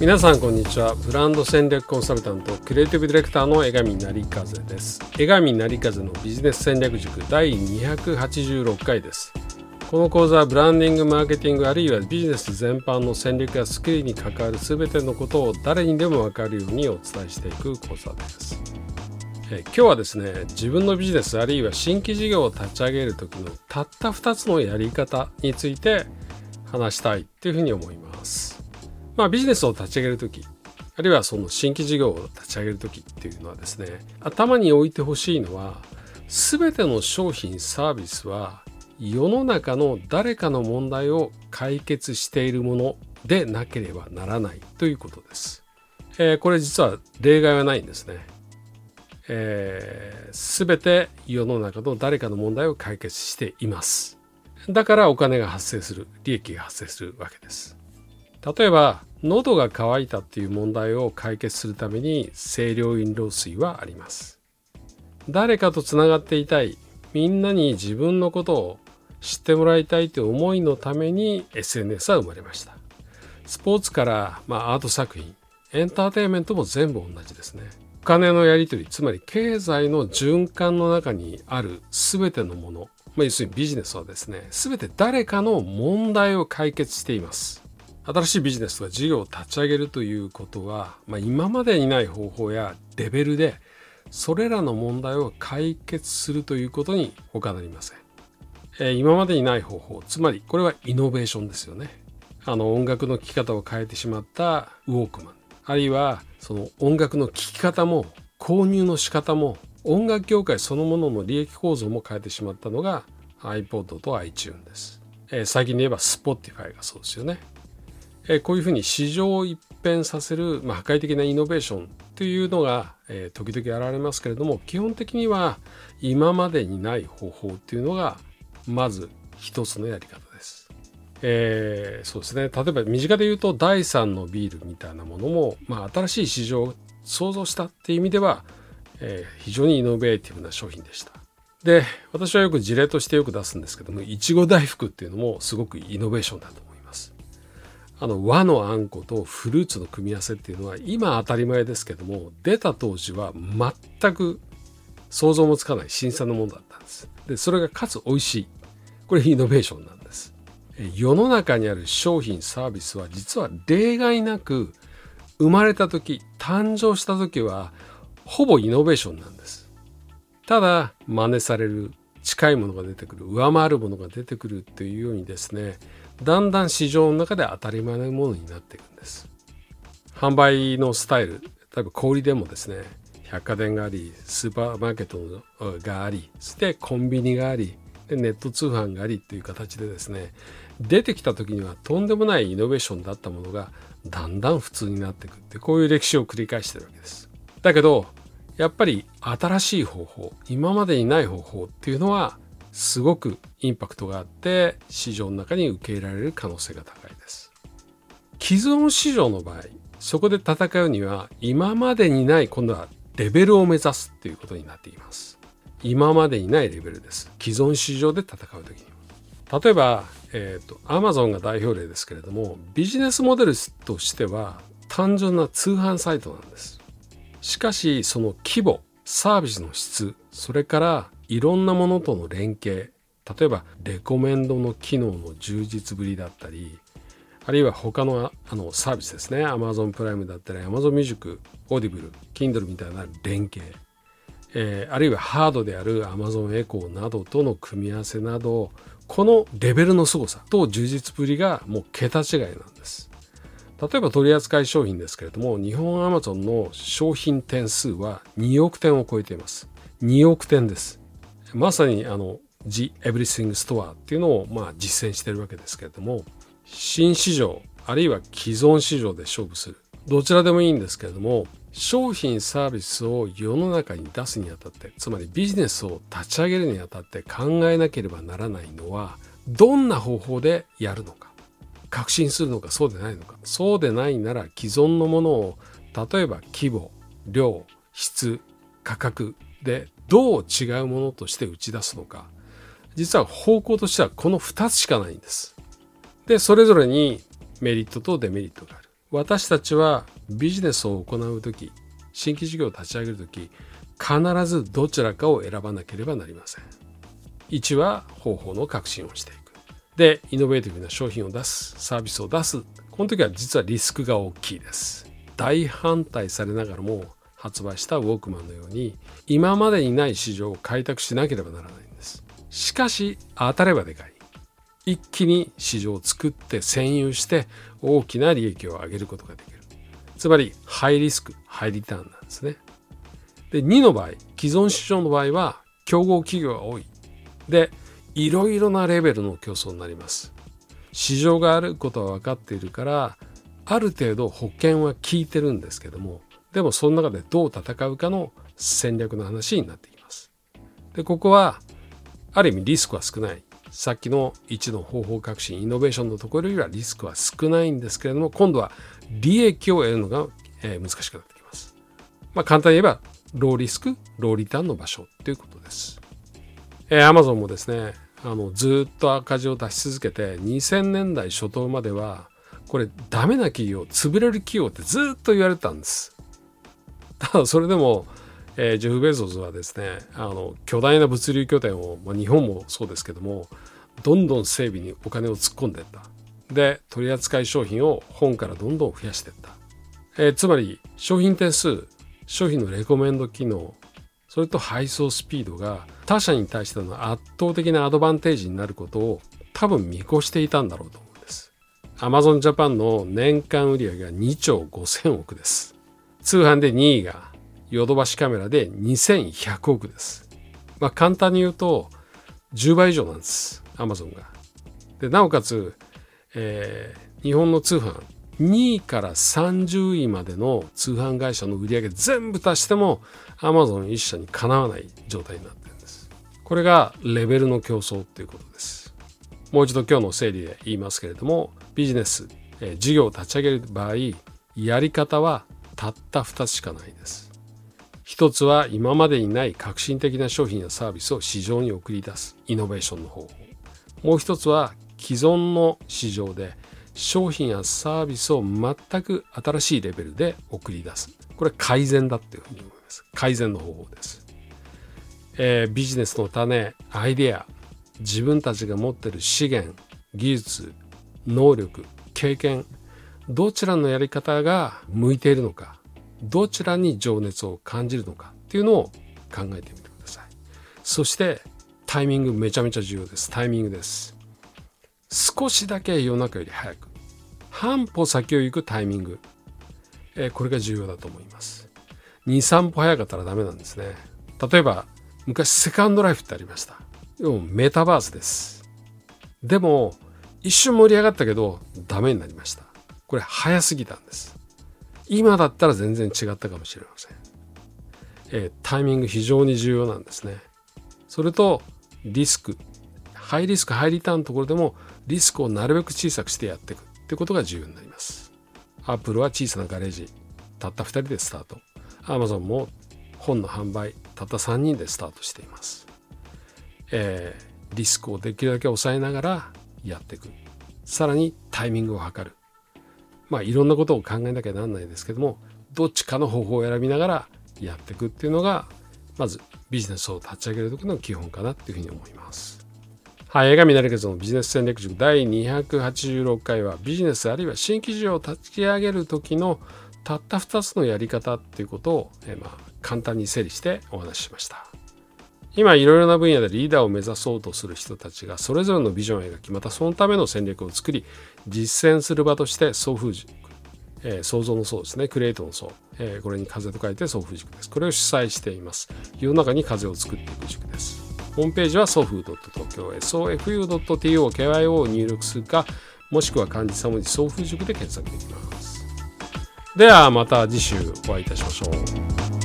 皆さんこんにちは。ブランド戦略コンサルタントクリエイティブディレクターの江上成風です。江上成風のビジネス戦略塾第286回です。この講座はブランディングマーケティングあるいはビジネス全般の戦略やスキルに関わる全てのことを誰にでも分かるようにお伝えしていく講座です。え今日はですね自分のビジネスあるいは新規事業を立ち上げる時のたった2つのやり方について話したいっていうふうに思います。まあ、ビジネスを立ち上げる時あるいはその新規事業を立ち上げる時っていうのはですね頭に置いてほしいのは全ての商品サービスは世の中の誰かの問題を解決しているものでなければならないということです。えー、これ実は例外はないんですね。えー、全て世の中の誰かの問題を解決しています。だからお金が発生する、利益が発生するわけです。例えば喉が渇いたっていう問題を解決するために清涼飲料水はあります。誰かとつながっていたい。みんなに自分のことを知ってもらいたいという思いのために SNS は生まれました。スポーツから、まあ、アート作品エンターテインメントも全部同じですね。お金のやり取りつまり経済の循環の中にある全てのもの、まあ、要するにビジネスはですね全て誰かの問題を解決しています。新しいビジネスとか事業を立ち上げるということは、まあ、今までにない方法やレベルでそれらの問題を解決するということに他なりません、えー、今までにない方法つまりこれはイノベーションですよね。あの音楽の聴き方を変えてしまったウォークマン。あるいはその音楽の聴き方も購入の仕方も音楽業界そのものの利益構造も変えてしまったのが iPod と iTune です、えー、最近で言えば Spotify がそうですよね。えこういうふうに市場を一変させる、まあ、破壊的なイノベーションというのが、え時々現れますけれども基本的には今までにない方法っていうのがまず一つのやり方です。えー、そうですね例えば身近で言うと第3のビールみたいなものも、まあ、新しい市場を創造したっていう意味では、えー、非常にイノベーティブな商品でした。で私はよく事例としてよく出すんですけどもいちご大福っていうのもすごくイノベーションだとあの和のあんことフルーツの組み合わせっていうのは今当たり前ですけども出た当時は全く想像もつかない新鮮なものだったんです。でそれがかつ美味しいこれイノベーションなんです。世の中にある商品サービスは実は例外なく生まれた時誕生した時はほぼイノベーションなんです。ただ真似される近いものが出てくる上回るものが出てくるっていうようにですねだんだん市場の中で当たり前のものになっていくんです。販売のスタイル例えば小売でもですね百貨店がありスーパーマーケットがありそしてコンビニがありネット通販がありっていう形でですね出てきた時にはとんでもないイノベーションだったものがだんだん普通になっていくってこういう歴史を繰り返してるわけです。だけどやっぱり新しい方法今までにない方法っていうのはすごくインパクトがあって市場の中に受け入れられる可能性が高いです。既存市場の場合そこで戦うには今までにない今度はレベルを目指すっていうことになっています。今までにないレベルです。既存市場で戦う時に例えば、えっ、ー、と、アマゾンが代表例ですけれども、ビジネスモデルとしては単純な通販サイトなんです。しかし、その規模、サービスの質、それからいろんなものとの連携例えばレコメンドの機能の充実ぶりだったりあるいは他のあのサービスですね。Amazon プライムだったり Amazon Music、Audible、Kindle みたいな連携、えー、あるいはハードである Amazon Echo などとの組み合わせなどこのレベルの凄さと充実ぶりがもう桁違いなんです。例えば取扱い商品ですけれども日本アマゾンの商品点数は2億点を超えています。2億点です。まさにあの The Everything Store っていうのをまあ実践してるわけですけれども新市場あるいは既存市場で勝負する。どちらでもいいんですけれども商品サービスを世の中に出すにあたってつまりビジネスを立ち上げるにあたって考えなければならないのはどんな方法でやるのか。革新するのかそうでないのか。そうでないなら既存のものを例えば規模量質価格でどう違うものとして打ち出すのか。実は方向としてはこの2つしかないんです。でそれぞれにメリットとデメリットがある。私たちはビジネスを行う時新規事業を立ち上げる時必ずどちらかを選ばなければなりません。1は方法の革新をしていく。でイノベーティブな商品を出すサービスを出す。この時は実はリスクが大きいです。大反対されながらも発売したウォークマンのように今までにない市場を開拓しなければならないんです。しかし当たればでかい。一気に市場を作って占有して大きな利益を上げることができる。つまりハイリスクハイリターンなんですね。で2の場合既存市場の場合は競合企業が多い。でいろいろなレベルの競争になります。市場があることは分かっているからある程度保険は効いてるんですけどもでもその中でどう戦うかの戦略の話になってきますでここはある意味リスクは少ないさっきの1の方法革新イノベーションのところよりはリスクは少ないんですけれども今度は利益を得るのが、難しくなってきます。まあ、簡単に言えばローリスクローリターンの場所ということです。えー、Amazon もですねあのずっと赤字を出し続けて2000年代初頭まではこれダメな企業潰れる企業ってずっと言われたんです。ただそれでもえー、ジェフ・ベゾスはですねあの巨大な物流拠点を、まあ、日本もそうですけどもどんどん整備にお金を突っ込んでいったで取扱い商品を本からどんどん増やしていった、えー、つまり商品点数商品のレコメンド機能それと配送スピードが他社に対しての圧倒的なアドバンテージになることを多分見越していたんだろうと思うんです。Amazon Japan の年間売上が2兆5000億です。通販で2位がヨドバシカメラで2100億です。まあ簡単に言うと10倍以上なんです。アマゾンが。で、なおかつ、えー、日本の通販2位から30位までの通販会社の売り上げ全部足してもアマゾン1社にかなわない状態になってるんです。これがレベルの競争っていうことです。もう一度今日の整理で言いますけれどもビジネス、えー、事業を立ち上げる場合やり方はたった2つしかないです。一つは今までにない革新的な商品やサービスを市場に送り出すイノベーションの方法。もう一つは既存の市場で商品やサービスを全く新しいレベルで送り出す。これ改善だっていうふうに思います。改善の方法です、えー、ビジネスの種アイデア自分たちが持ってる資源技術能力経験どちらのやり方が向いているのかどちらに情熱を感じるのかっていうのを考えてみてください。そしてタイミングめちゃめちゃ重要です。タイミングです。少しだけ夜中より早く半歩先を行くタイミング、えー、これが重要だと思います。23歩早かったらダメなんですね。例えば昔セカンドライフってありました。要はメタバースです。でも一瞬盛り上がったけどダメになりました。これ早すぎたんです今だったら全然違ったかもしれません。えー、タイミング非常に重要なんですね。それとリスク。ハイリスク、ハイリターンのところでもリスクをなるべく小さくしてやっていくってことが重要になります。アップルは小さなガレージ、たった2人でスタート。アマゾンも本の販売、たった3人でスタートしています。えー、リスクをできるだけ抑えながらやっていく。さらにタイミングを測る。まあいろんなことを考えなきゃなんないですけどもどっちかの方法を選びながらやっていくっていうのがまずビジネスを立ち上げる時の基本かなっていうふうに思います。はい、映画見なるけどのビジネス戦略塾第286回はビジネスあるいは新規事業を立ち上げる時のたった2つのやり方っていうことを、えまあ、簡単に整理してお話ししました。今いろいろな分野でリーダーを目指そうとする人たちがそれぞれのビジョンを描きまたそのための戦略を作り実践する場として送風塾、えー、創造の層ですねクリエイトの層、えー、これに風と書いて送風塾です。これを主催しています。世の中に風を作っていく塾です。ホームページはソフー .tokyo sofu.tokyo を入力するかもしくは漢字3文字送風塾で検索できます。ではまた次週お会いいたしましょう。